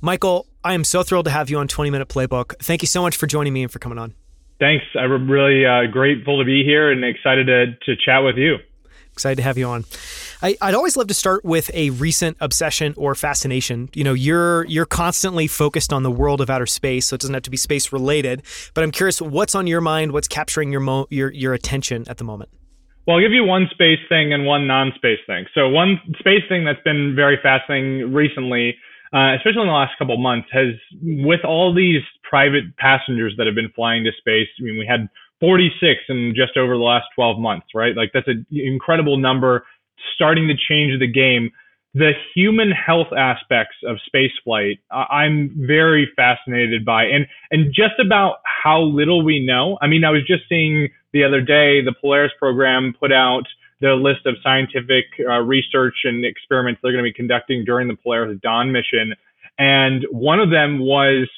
Michael, I am so thrilled to have you on 20 Minute Playbook. Thank you so much for joining me and for coming on. Thanks. I'm really uh, grateful to be here and excited to, to chat with you. Excited to have you on. I, would always love to start with a recent obsession or fascination. You know, you're you're constantly focused on the world of outer space, so it doesn't have to be space related. But I'm curious, what's on your mind? What's capturing your mo- your your attention at the moment? Well, I'll give you one space thing and one non-space thing. So one space thing that's been very fascinating recently uh, especially in the last couple months, has with all these private passengers that have been flying to space. I mean, we had 46 in just over the last 12 months, right? Like that's an incredible number, starting to change the game. The human health aspects of spaceflight, I'm very fascinated by, and and just about how little we know. I mean, I was just seeing the other day the Polaris program put out the list of scientific uh, research and experiments they're going to be conducting during the Polaris Dawn mission. And one of them was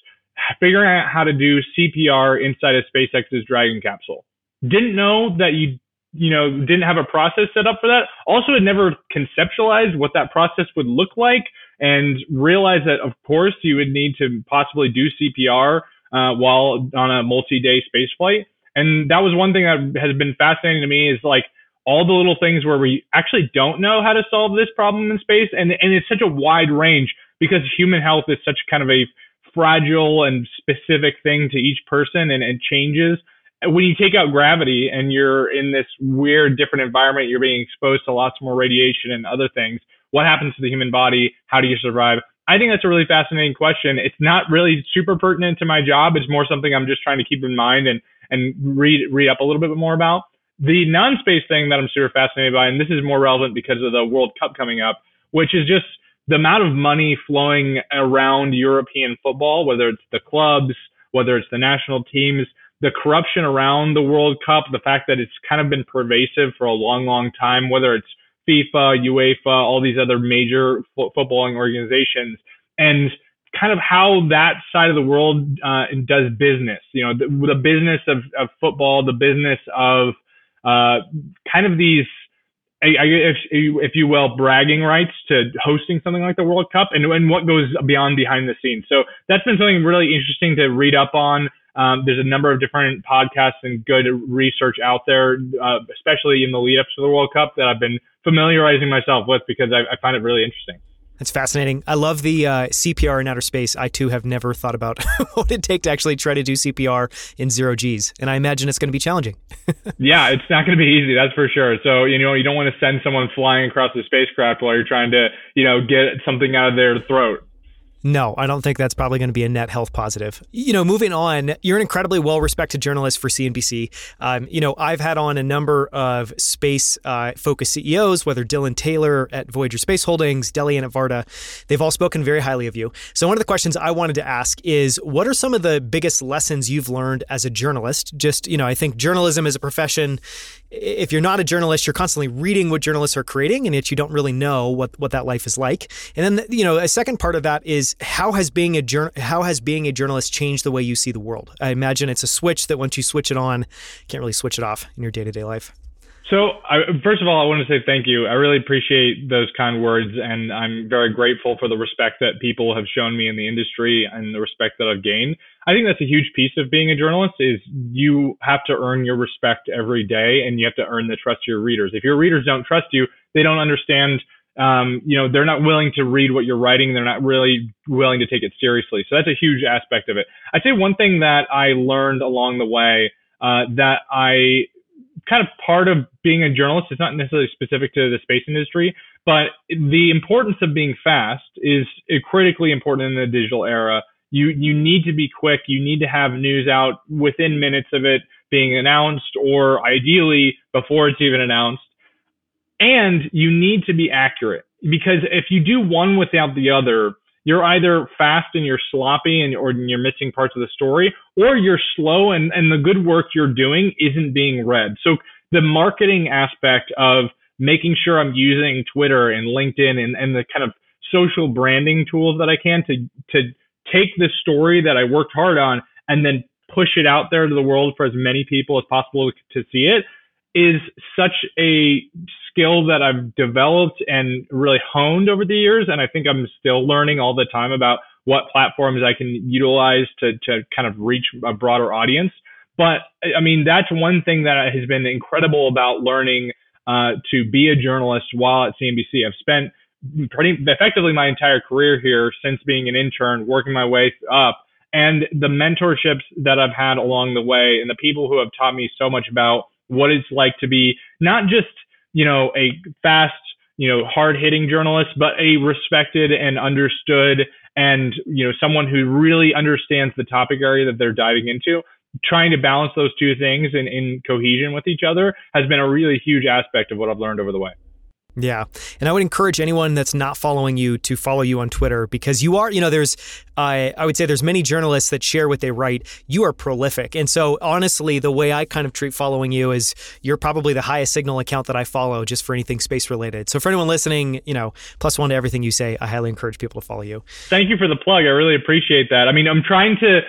figuring out how to do CPR inside of SpaceX's Dragon capsule. Didn't know that you, you know, didn't have a process set up for that. Also had never conceptualized what that process would look like and realized that, of course, you would need to possibly do CPR uh, while on a multi-day space flight. And that was one thing that has been fascinating to me is like, all the little things where we actually don't know how to solve this problem in space. And, and it's such a wide range because human health is such kind of a fragile and specific thing to each person and it changes. When you take out gravity and you're in this weird different environment, you're being exposed to lots more radiation and other things. What happens to the human body? How do you survive? I think that's a really fascinating question. It's not really super pertinent to my job. It's more something I'm just trying to keep in mind and, and read, read up a little bit more about. The non-space thing that I'm super fascinated by, and this is more relevant because of the World Cup coming up, which is just the amount of money flowing around European football, whether it's the clubs, whether it's the national teams, the corruption around the World Cup, the fact that it's kind of been pervasive for a long, long time, whether it's FIFA, UEFA, all these other major fo- footballing organizations, and kind of how that side of the world uh, does business. You know, the, the business of, of football, the business of uh, kind of these, if, if you will, bragging rights to hosting something like the World Cup and, and what goes beyond behind the scenes. So that's been something really interesting to read up on. Um, there's a number of different podcasts and good research out there, uh, especially in the lead up to the World Cup that I've been familiarizing myself with because I, I find it really interesting. That's fascinating. I love the uh, CPR in outer space. I too have never thought about what it'd take to actually try to do CPR in zero G's, and I imagine it's going to be challenging. yeah, it's not going to be easy, that's for sure. So you know, you don't want to send someone flying across the spacecraft while you're trying to, you know, get something out of their throat. No, I don't think that's probably going to be a net health positive. You know, moving on, you're an incredibly well respected journalist for CNBC. Um, you know, I've had on a number of space uh, focused CEOs, whether Dylan Taylor at Voyager Space Holdings, Delian at Varda. They've all spoken very highly of you. So, one of the questions I wanted to ask is what are some of the biggest lessons you've learned as a journalist? Just, you know, I think journalism is a profession if you're not a journalist, you're constantly reading what journalists are creating, and yet you don't really know what, what that life is like. And then, you know, a second part of that is how has being a how has being a journalist changed the way you see the world? I imagine it's a switch that once you switch it on, you can't really switch it off in your day to day life. So, I, first of all, I want to say thank you. I really appreciate those kind words, and I'm very grateful for the respect that people have shown me in the industry and the respect that I've gained. I think that's a huge piece of being a journalist is you have to earn your respect every day, and you have to earn the trust of your readers. If your readers don't trust you, they don't understand. Um, you know, they're not willing to read what you're writing. They're not really willing to take it seriously. So that's a huge aspect of it. I'd say one thing that I learned along the way uh, that I kind of part of being a journalist. It's not necessarily specific to the space industry, but the importance of being fast is critically important in the digital era. You you need to be quick. You need to have news out within minutes of it being announced, or ideally before it's even announced. And you need to be accurate because if you do one without the other, you're either fast and you're sloppy and or you're missing parts of the story, or you're slow and, and the good work you're doing isn't being read. So the marketing aspect of making sure I'm using Twitter and LinkedIn and, and the kind of social branding tools that I can to to take the story that I worked hard on and then push it out there to the world for as many people as possible to see it is such a skill that I've developed and really honed over the years. And I think I'm still learning all the time about what platforms I can utilize to, to kind of reach a broader audience. But I mean, that's one thing that has been incredible about learning uh, to be a journalist while at CNBC. I've spent pretty effectively my entire career here since being an intern, working my way up. And the mentorships that I've had along the way and the people who have taught me so much about what it's like to be not just, you know, a fast, you know, hard hitting journalist, but a respected and understood and, you know, someone who really understands the topic area that they're diving into trying to balance those two things in, in cohesion with each other has been a really huge aspect of what I've learned over the way. Yeah. And I would encourage anyone that's not following you to follow you on Twitter because you are, you know, there's, uh, I would say there's many journalists that share what they write. You are prolific. And so honestly, the way I kind of treat following you is you're probably the highest signal account that I follow just for anything space related. So for anyone listening, you know, plus one to everything you say, I highly encourage people to follow you. Thank you for the plug. I really appreciate that. I mean, I'm trying to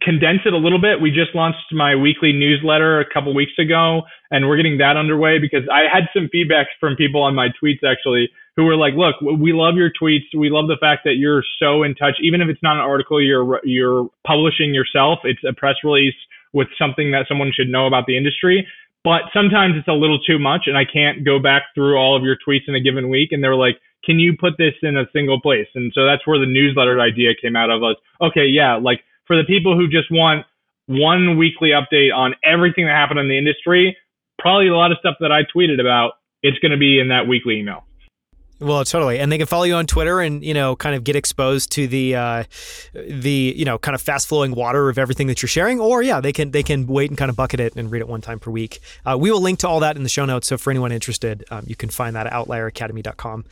condense it a little bit. We just launched my weekly newsletter a couple weeks ago, and we're getting that underway because I had some feedback from people on my tweets actually who were like, "Look, we love your tweets. We love the fact that you're so in touch. Even if it's not an article you're you're publishing yourself, it's a press release with something that someone should know about the industry." But sometimes it's a little too much, and I can't go back through all of your tweets in a given week. And they're like, "Can you put this in a single place?" And so that's where the newsletter idea came out of. Us, okay, yeah, like for the people who just want one weekly update on everything that happened in the industry, probably a lot of stuff that I tweeted about, it's going to be in that weekly email. Well, totally, and they can follow you on Twitter and you know kind of get exposed to the uh, the you know kind of fast flowing water of everything that you're sharing. Or yeah, they can they can wait and kind of bucket it and read it one time per week. Uh, we will link to all that in the show notes. So for anyone interested, um, you can find that at outlieracademy.com.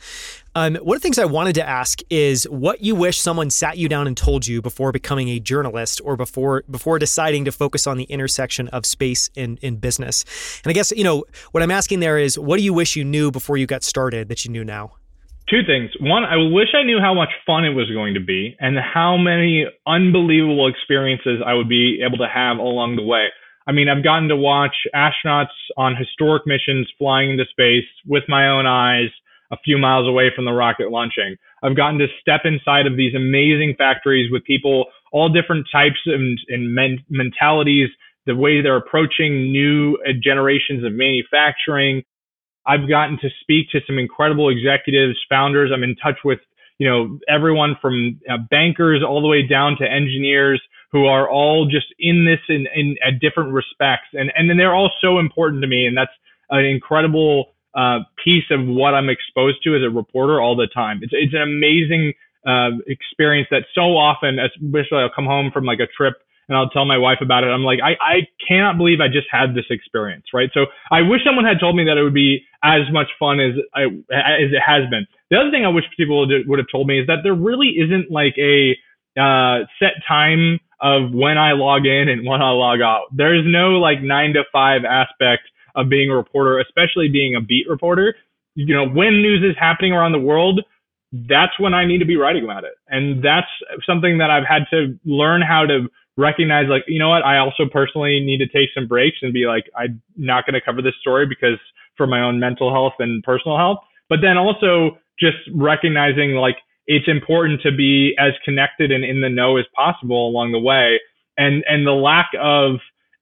Um, one of the things I wanted to ask is what you wish someone sat you down and told you before becoming a journalist or before before deciding to focus on the intersection of space and, and business. And I guess, you know, what I'm asking there is what do you wish you knew before you got started that you knew now? Two things. One, I wish I knew how much fun it was going to be and how many unbelievable experiences I would be able to have along the way. I mean, I've gotten to watch astronauts on historic missions flying into space with my own eyes a few miles away from the rocket launching. I've gotten to step inside of these amazing factories with people, all different types and, and men- mentalities, the way they're approaching new uh, generations of manufacturing. I've gotten to speak to some incredible executives, founders. I'm in touch with, you know, everyone from uh, bankers all the way down to engineers who are all just in this in, in at different respects. And, and then they're all so important to me. And that's an incredible uh, piece of what I'm exposed to as a reporter all the time. It's it's an amazing uh, experience that so often, especially I'll come home from like a trip and I'll tell my wife about it. I'm like, I, I cannot believe I just had this experience, right? So I wish someone had told me that it would be as much fun as I, as it has been. The other thing I wish people would, have told me is that there really isn't like a uh, set time of when I log in and when I log out. There's no like nine to five aspect of being a reporter, especially being a beat reporter. You know, when news is happening around the world, that's when I need to be writing about it. And that's something that I've had to learn how to recognize like, you know what, I also personally need to take some breaks and be like, I'm not going to cover this story because for my own mental health and personal health. But then also just recognizing like it's important to be as connected and in the know as possible along the way. And and the lack of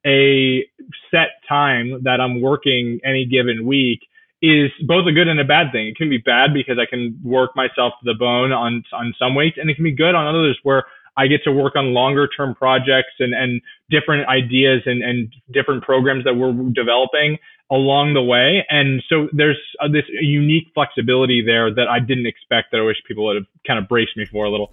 a set time that I'm working any given week is both a good and a bad thing. It can be bad because I can work myself to the bone on on some weeks, and it can be good on others where I get to work on longer term projects and, and different ideas and, and different programs that we're developing along the way. And so there's uh, this unique flexibility there that I didn't expect that I wish people would have kind of braced me for a little.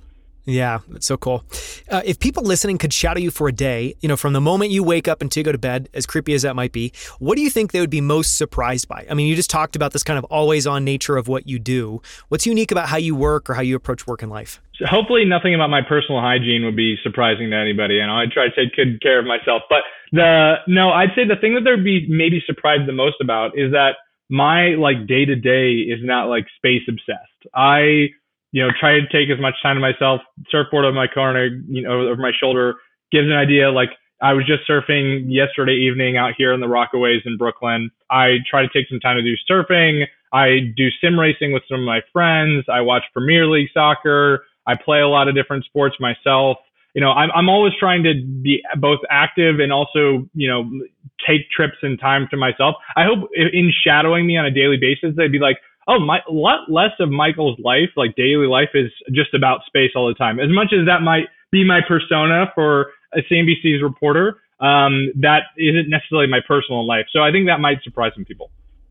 Yeah, that's so cool. Uh, if people listening could shadow you for a day, you know, from the moment you wake up until you go to bed, as creepy as that might be, what do you think they would be most surprised by? I mean, you just talked about this kind of always on nature of what you do. What's unique about how you work or how you approach work in life? Hopefully, nothing about my personal hygiene would be surprising to anybody. You know, I try to take good care of myself. But the no, I'd say the thing that they'd be maybe surprised the most about is that my like day to day is not like space obsessed. I you know, try to take as much time to myself. Surfboard on my corner, you know, over my shoulder gives an idea. Like I was just surfing yesterday evening out here in the Rockaways in Brooklyn. I try to take some time to do surfing. I do sim racing with some of my friends. I watch Premier League soccer. I play a lot of different sports myself. You know, I'm, I'm always trying to be both active and also, you know, take trips and time to myself. I hope in shadowing me on a daily basis, they'd be like, oh, my, a lot less of Michael's life, like daily life, is just about space all the time. As much as that might be my persona for a CNBC's reporter, um, that isn't necessarily my personal life. So I think that might surprise some people.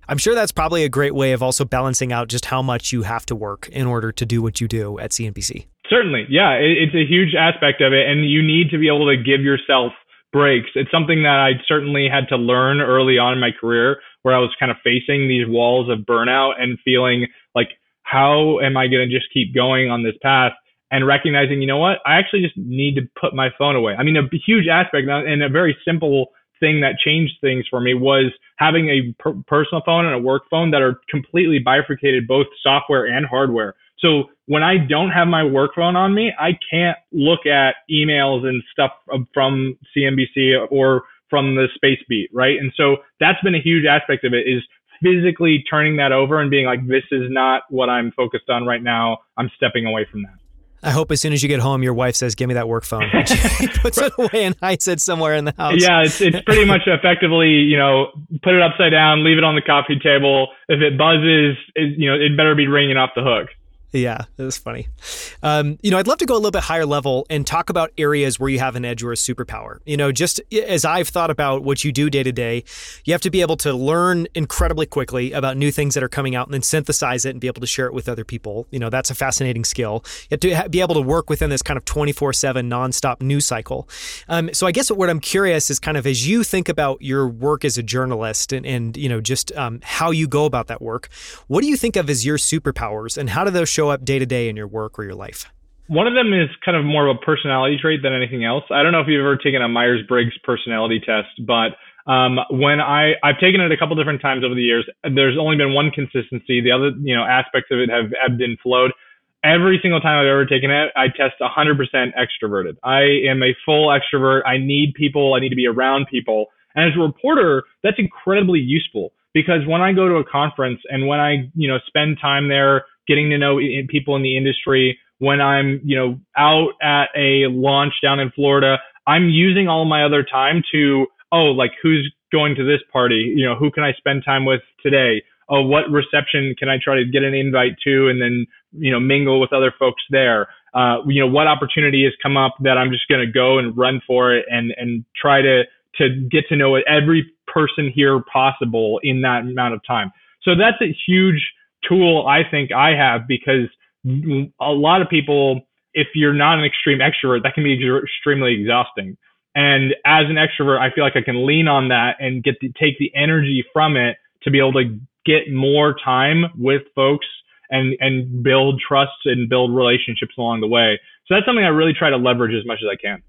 I'm sure that's probably a great way of also balancing out just how much you have to work in order to do what you do at CNBC. Certainly. Yeah, it's a huge aspect of it. And you need to be able to give yourself breaks. It's something that I certainly had to learn early on in my career where I was kind of facing these walls of burnout and feeling like, how am I going to just keep going on this path? And recognizing, you know what, I actually just need to put my phone away. I mean, a huge aspect and a very simple thing that changed things for me was having a per- personal phone and a work phone that are completely bifurcated, both software and hardware. So when I don't have my work phone on me, I can't look at emails and stuff um, from CNBC or from the Space Beat, right? And so that's been a huge aspect of it is physically turning that over and being like, this is not what I'm focused on right now. I'm stepping away from that. I hope as soon as you get home, your wife says, "Give me that work phone." she puts it away and hides it somewhere in the house. Yeah, it's it's pretty much effectively, you know, put it upside down, leave it on the coffee table. If it buzzes, it, you know, it better be ringing off the hook. Yeah, it was funny. Um, you know, I'd love to go a little bit higher level and talk about areas where you have an edge or a superpower. You know, just as I've thought about what you do day to day, you have to be able to learn incredibly quickly about new things that are coming out and then synthesize it and be able to share it with other people. You know, that's a fascinating skill. You have to be able to work within this kind of 24 7 nonstop news cycle. Um, so I guess what I'm curious is kind of as you think about your work as a journalist and, and you know, just um, how you go about that work, what do you think of as your superpowers and how do those show up day to day in your work or your life? One of them is kind of more of a personality trait than anything else. I don't know if you've ever taken a Myers Briggs personality test, but um, when I I've taken it a couple different times over the years, there's only been one consistency. The other you know aspects of it have ebbed and flowed. Every single time I've ever taken it, I test 100% extroverted. I am a full extrovert. I need people. I need to be around people. And as a reporter, that's incredibly useful because when I go to a conference and when I you know spend time there getting to know people in the industry. When I'm, you know, out at a launch down in Florida, I'm using all my other time to, oh, like who's going to this party? You know, who can I spend time with today? Oh, what reception can I try to get an invite to and then, you know, mingle with other folks there? Uh, you know, what opportunity has come up that I'm just going to go and run for it and, and try to, to get to know every person here possible in that amount of time. So that's a huge tool I think I have because a lot of people, if you're not an extreme extrovert, that can be extremely exhausting. And as an extrovert, I feel like I can lean on that and get to take the energy from it to be able to get more time with folks and and build trust and build relationships along the way. So that's something I really try to leverage as much as I can.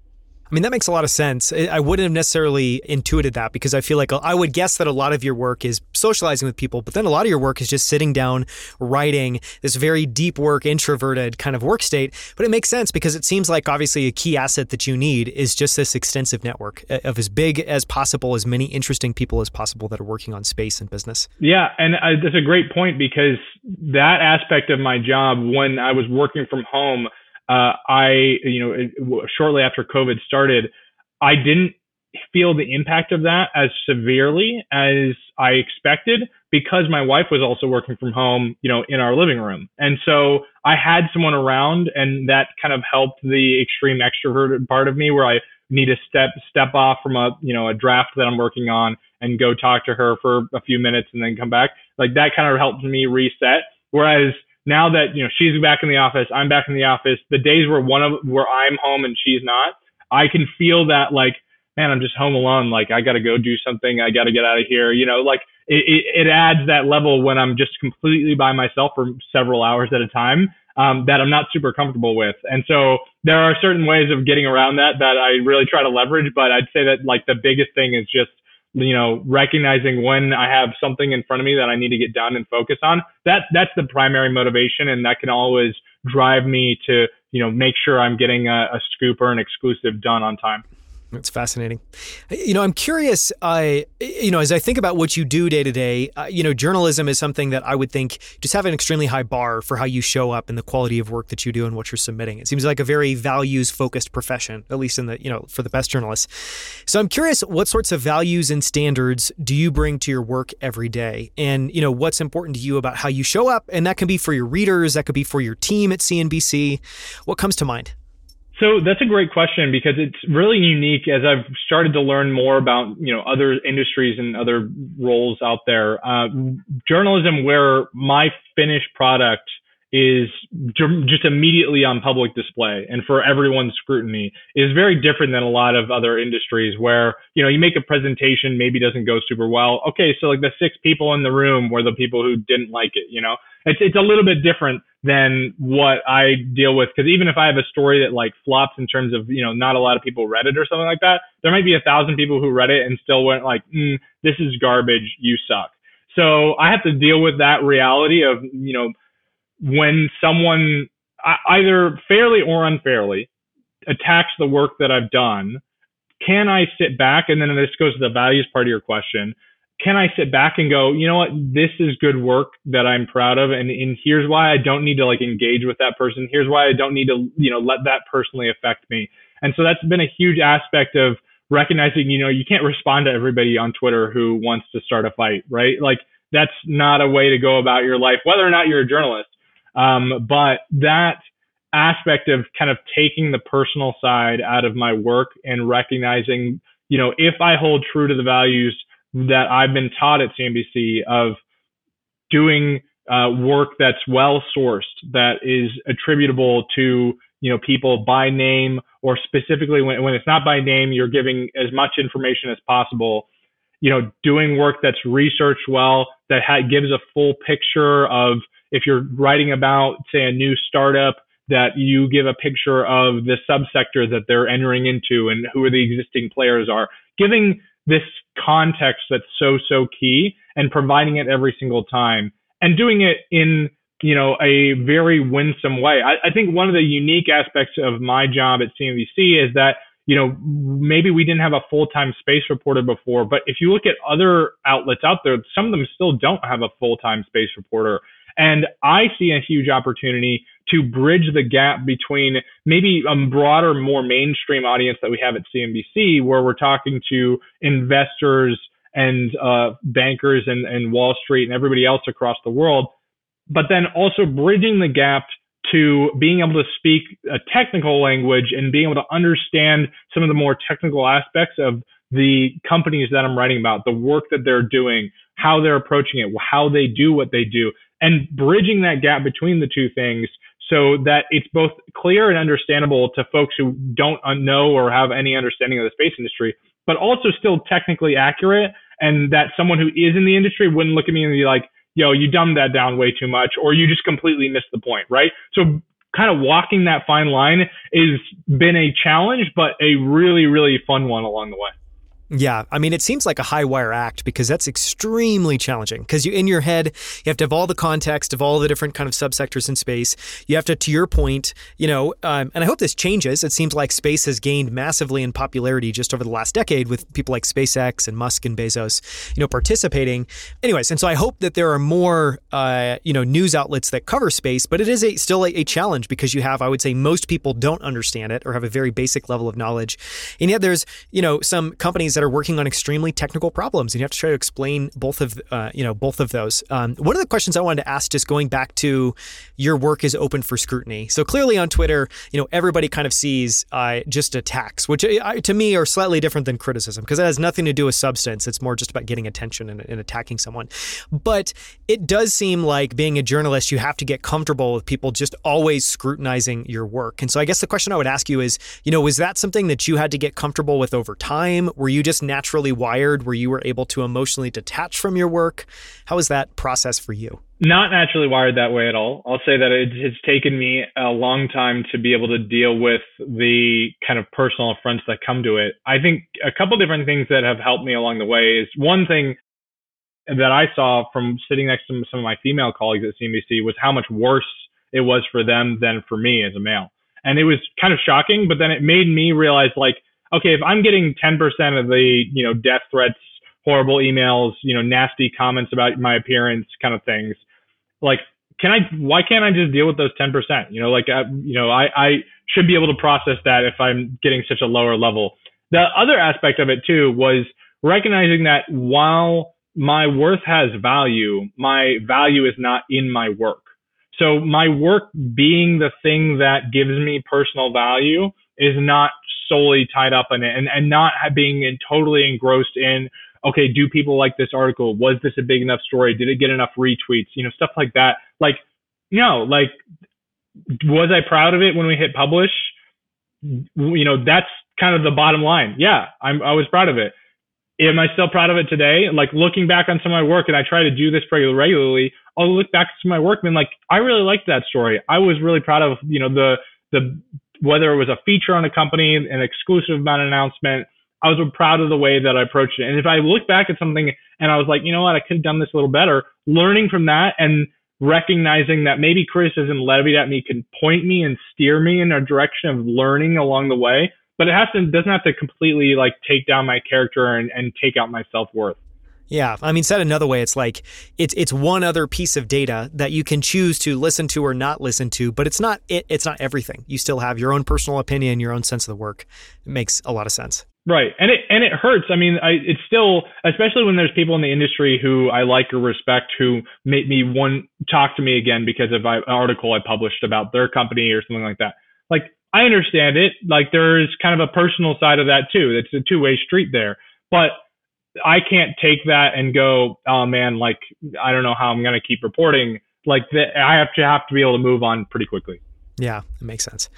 I mean, that makes a lot of sense. I wouldn't have necessarily intuited that because I feel like uh, I would guess that a lot of your work is socializing with people, but then a lot of your work is just sitting down, writing this very deep work, introverted kind of work state. But it makes sense because it seems like obviously a key asset that you need is just this extensive network uh, of as big as possible, as many interesting people as possible that are working on space and business. Yeah. And that's a great point because that aspect of my job, when I was working from home, uh, I, you know, shortly after COVID started, I didn't feel the impact of that as severely as I expected because my wife was also working from home, you know, in our living room. And so I had someone around and that kind of helped the extreme extroverted part of me where I need to step step off from a, you know, a draft that I'm working on and go talk to her for a few minutes and then come back. Like that kind of helped me reset. Whereas now that you know she's back in the office, I'm back in the office. The days where one of where I'm home and she's not, I can feel that like, man, I'm just home alone. Like I got to go do something. I got to get out of here. You know, like it, it, it adds that level when I'm just completely by myself for several hours at a time. Um, that I'm not super comfortable with. And so there are certain ways of getting around that that I really try to leverage. But I'd say that like the biggest thing is just you know, recognizing when I have something in front of me that I need to get done and focus on. That that's the primary motivation, and that can always drive me to you know make sure I'm getting a, a scoop or an exclusive done on time. That's fascinating. You know, I'm curious. I, you know, as I think about what you do day to day, uh, you know, journalism is something that I would think just have an extremely high bar for how you show up and the quality of work that you do and what you're submitting. It seems like a very values focused profession, at least in the, you know, for the best journalists. So I'm curious, what sorts of values and standards do you bring to your work every day, and you know, what's important to you about how you show up, and that can be for your readers, that could be for your team at CNBC. What comes to mind? So that's a great question because it's really unique as I've started to learn more about, you know, other industries and other roles out there. Uh, journalism where my finished product is just immediately on public display and for everyone's scrutiny is very different than a lot of other industries where, you know, you make a presentation, maybe doesn't go super well. Okay. So like the six people in the room were the people who didn't like it, you know, it's, it's a little bit different than what I deal with. Cause even if I have a story that like flops in terms of, you know, not a lot of people read it or something like that, there might be a thousand people who read it and still went like, mm, this is garbage. You suck. So I have to deal with that reality of, you know, when someone either fairly or unfairly attacks the work that I've done, can I sit back? And then this goes to the values part of your question. Can I sit back and go, you know what, this is good work that I'm proud of, and, and here's why I don't need to like engage with that person. Here's why I don't need to, you know, let that personally affect me. And so that's been a huge aspect of recognizing, you know, you can't respond to everybody on Twitter who wants to start a fight, right? Like that's not a way to go about your life, whether or not you're a journalist. Um, but that aspect of kind of taking the personal side out of my work and recognizing, you know, if I hold true to the values that I've been taught at CNBC of doing uh, work that's well sourced, that is attributable to you know people by name or specifically when, when it's not by name, you're giving as much information as possible. You know, doing work that's researched well, that ha- gives a full picture of if you're writing about, say, a new startup, that you give a picture of the subsector that they're entering into and who are the existing players are. Giving this context that's so, so key and providing it every single time and doing it in, you know, a very winsome way. I, I think one of the unique aspects of my job at CNBC is that you know, maybe we didn't have a full time space reporter before, but if you look at other outlets out there, some of them still don't have a full time space reporter. And I see a huge opportunity to bridge the gap between maybe a broader, more mainstream audience that we have at CNBC, where we're talking to investors and uh, bankers and, and Wall Street and everybody else across the world, but then also bridging the gap to being able to speak a technical language and being able to understand some of the more technical aspects of the companies that I'm writing about, the work that they're doing, how they're approaching it, how they do what they do, and bridging that gap between the two things so that it's both clear and understandable to folks who don't know or have any understanding of the space industry, but also still technically accurate. And that someone who is in the industry wouldn't look at me and be like, yo, you dumbed that down way too much, or you just completely missed the point, right? So kind of walking that fine line has been a challenge, but a really, really fun one along the way. Yeah, I mean, it seems like a high wire act because that's extremely challenging. Because you, in your head, you have to have all the context of all the different kind of subsectors in space. You have to, to your point, you know, um, and I hope this changes. It seems like space has gained massively in popularity just over the last decade with people like SpaceX and Musk and Bezos, you know, participating. Anyways, and so I hope that there are more, uh, you know, news outlets that cover space. But it is a, still a, a challenge because you have, I would say, most people don't understand it or have a very basic level of knowledge, and yet there's, you know, some companies that are working on extremely technical problems, and you have to try to explain both of uh, you know both of those. Um, one of the questions I wanted to ask, just going back to your work is open for scrutiny. So clearly on Twitter, you know everybody kind of sees uh, just attacks, which uh, to me are slightly different than criticism because it has nothing to do with substance. It's more just about getting attention and, and attacking someone. But it does seem like being a journalist, you have to get comfortable with people just always scrutinizing your work. And so I guess the question I would ask you is, you know, was that something that you had to get comfortable with over time? Were you just naturally wired where you were able to emotionally detach from your work? How was that process for you? Not naturally wired that way at all. I'll say that it has taken me a long time to be able to deal with the kind of personal affronts that come to it. I think a couple different things that have helped me along the way is one thing that I saw from sitting next to some of my female colleagues at CNBC was how much worse it was for them than for me as a male. And it was kind of shocking, but then it made me realize like okay, if I'm getting 10% of the, you know, death threats, horrible emails, you know, nasty comments about my appearance kind of things, like, can I, why can't I just deal with those 10%? You know, like, uh, you know, I, I should be able to process that if I'm getting such a lower level. The other aspect of it too was recognizing that while my worth has value, my value is not in my work. So my work being the thing that gives me personal value is not solely tied up in it and, and not being in, totally engrossed in, okay, do people like this article? Was this a big enough story? Did it get enough retweets? You know, stuff like that. Like, no, like, was I proud of it when we hit publish? You know, that's kind of the bottom line. Yeah, I'm, I was proud of it. Am I still proud of it today? Like looking back on some of my work, and I try to do this pretty regularly. I'll look back to my work and like, I really liked that story. I was really proud of, you know, the the whether it was a feature on a company, an exclusive about an announcement, I was proud of the way that I approached it. And if I look back at something and I was like, you know what, I could have done this a little better, learning from that and recognizing that maybe criticism levied at me can point me and steer me in a direction of learning along the way, but it has to doesn't have to completely like take down my character and, and take out my self worth. Yeah, I mean, said another way, it's like it's it's one other piece of data that you can choose to listen to or not listen to, but it's not it, it's not everything. You still have your own personal opinion, your own sense of the work. It makes a lot of sense. Right, and it and it hurts. I mean, I, it's still, especially when there's people in the industry who I like or respect who make me one talk to me again because of an article I published about their company or something like that. Like I understand it. Like there's kind of a personal side of that too. It's a two way street there, but I can't take that and go, oh man, like I don't know how I'm gonna keep reporting. Like that, I have to have to be able to move on pretty quickly. Yeah, it makes sense.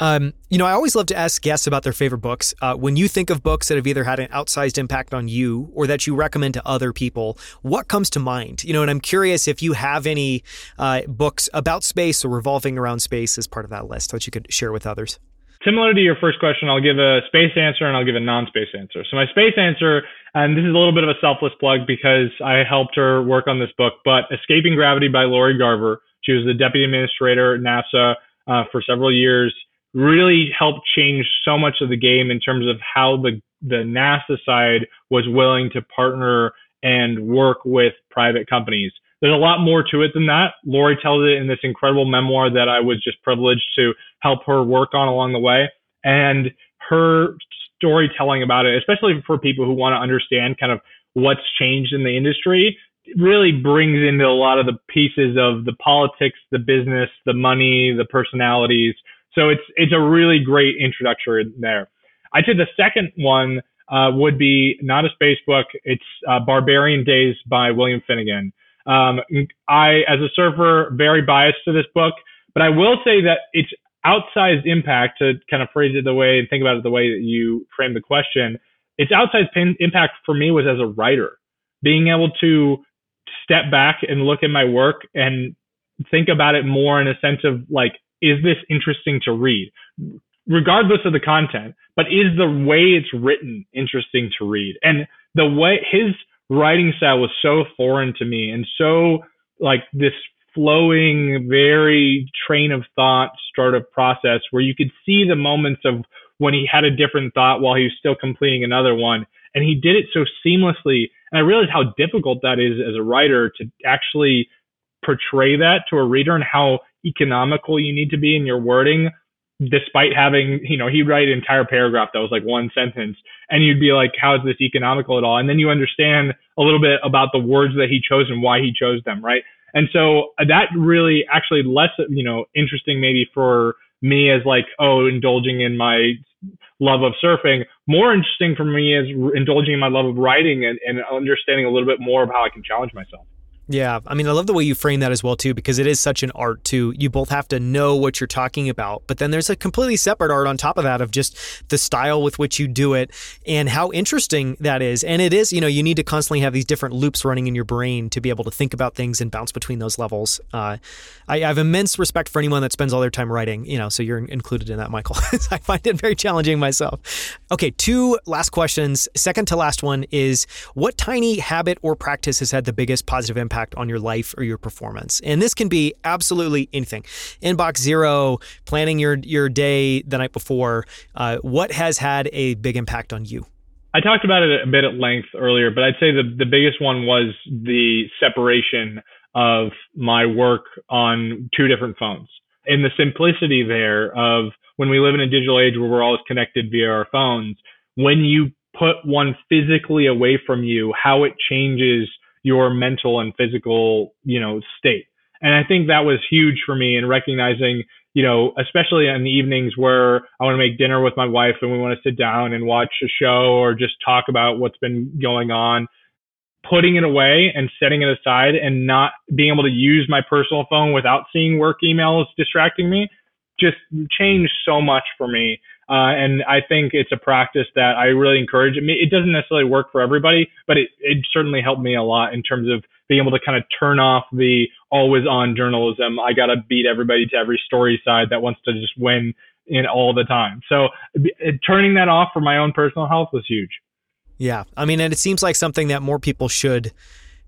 Um, you know, I always love to ask guests about their favorite books. Uh, when you think of books that have either had an outsized impact on you or that you recommend to other people, what comes to mind? You know, and I'm curious if you have any uh, books about space or revolving around space as part of that list that you could share with others similar to your first question, I'll give a space answer and I'll give a non-space answer. So my space answer, and this is a little bit of a selfless plug because I helped her work on this book, but Escaping Gravity by Lori Garver. She was the deputy administrator at NASA uh, for several years. Really helped change so much of the game in terms of how the the NASA side was willing to partner and work with private companies. There's a lot more to it than that. Lori tells it in this incredible memoir that I was just privileged to help her work on along the way. And her storytelling about it, especially for people who want to understand kind of what's changed in the industry, really brings into a lot of the pieces of the politics, the business, the money, the personalities. So it's it's a really great introductory there. I'd say the second one uh, would be not a space book. It's uh, Barbarian Days by William Finnegan. Um, I, as a surfer, very biased to this book, but I will say that its outsized impact, to kind of phrase it the way and think about it the way that you framed the question, its outsized impact for me was as a writer, being able to step back and look at my work and think about it more in a sense of like, is this interesting to read? Regardless of the content, but is the way it's written interesting to read? And the way his writing style was so foreign to me and so like this flowing, very train of thought sort of process where you could see the moments of when he had a different thought while he was still completing another one. And he did it so seamlessly. And I realized how difficult that is as a writer to actually portray that to a reader and how economical you need to be in your wording despite having, you know, he'd write an entire paragraph that was like one sentence and you'd be like, how is this economical at all? And then you understand a little bit about the words that he chose and why he chose them, right? And so that really actually less, you know, interesting maybe for me as like, oh, indulging in my love of surfing. More interesting for me is indulging in my love of writing and, and understanding a little bit more of how I can challenge myself. Yeah, I mean, I love the way you frame that as well too, because it is such an art too. You both have to know what you're talking about, but then there's a completely separate art on top of that of just the style with which you do it and how interesting that is. And it is, you know, you need to constantly have these different loops running in your brain to be able to think about things and bounce between those levels. Uh, I, I, have immense respect for anyone that spends all their time writing, you know, so you're included in that, Michael. I find it very challenging myself. Okay, two last questions. Second to last one is what tiny habit or practice has had the biggest positive impact? Impact on your life or your performance. And this can be absolutely anything. Inbox zero, planning your your day the night before. Uh, what has had a big impact on you? I talked about it a bit at length earlier, but I'd say the the biggest one was the separation of my work on two different phones and the simplicity there of when we live in a digital age where we're always connected via our phones, when you put one physically away from you, how it changes your mental and physical, you know, state. And I think that was huge for me in recognizing, you know, especially in the evenings where I want to make dinner with my wife and we want to sit down and watch a show or just talk about what's been going on, putting it away and setting it aside and not being able to use my personal phone without seeing work emails distracting me just changed so much for me. Uh, and I think it's a practice that I really encourage. It, it doesn't necessarily work for everybody, but it, it certainly helped me a lot in terms of being able to kind of turn off the always on journalism. I got to beat everybody to every story side that wants to just win in all the time. So it, turning that off for my own personal health was huge. Yeah. I mean, and it seems like something that more people should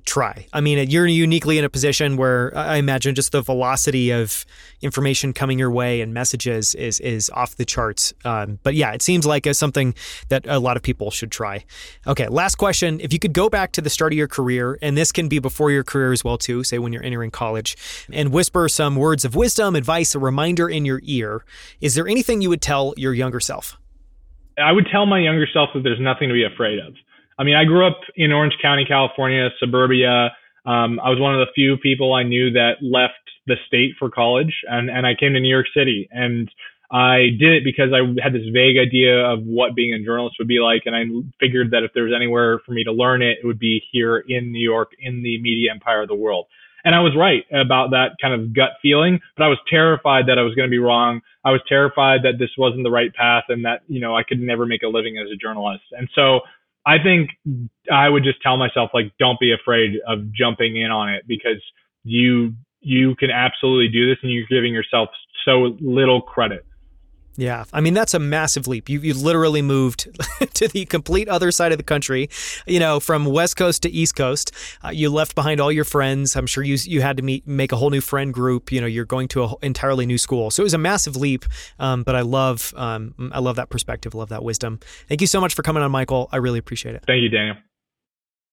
try. I mean, you're uniquely in a position where I imagine just the velocity of information coming your way and messages is is off the charts. Um, but yeah, it seems like a, something that a lot of people should try. Okay, last question: If you could go back to the start of your career, and this can be before your career as well too, say when you're entering college, and whisper some words of wisdom, advice, a reminder in your ear, is there anything you would tell your younger self? I would tell my younger self that there's nothing to be afraid of. I mean, I grew up in Orange County, California, suburbia. Um, I was one of the few people I knew that left the state for college, and and I came to New York City, and I did it because I had this vague idea of what being a journalist would be like, and I figured that if there was anywhere for me to learn it, it would be here in New York, in the media empire of the world. And I was right about that kind of gut feeling, but I was terrified that I was going to be wrong. I was terrified that this wasn't the right path and that, you know, I could never make a living as a journalist. And so I think I would just tell myself like, don't be afraid of jumping in on it because you you can absolutely do this, and you're giving yourself so little credit. Yeah, I mean that's a massive leap. You you literally moved to the complete other side of the country, you know, from West Coast to East Coast. Uh, you left behind all your friends. I'm sure you you had to meet make a whole new friend group. You know, you're going to an entirely new school, so it was a massive leap. Um, but I love um, I love that perspective. Love that wisdom. Thank you so much for coming on, Michael. I really appreciate it. Thank you, Daniel.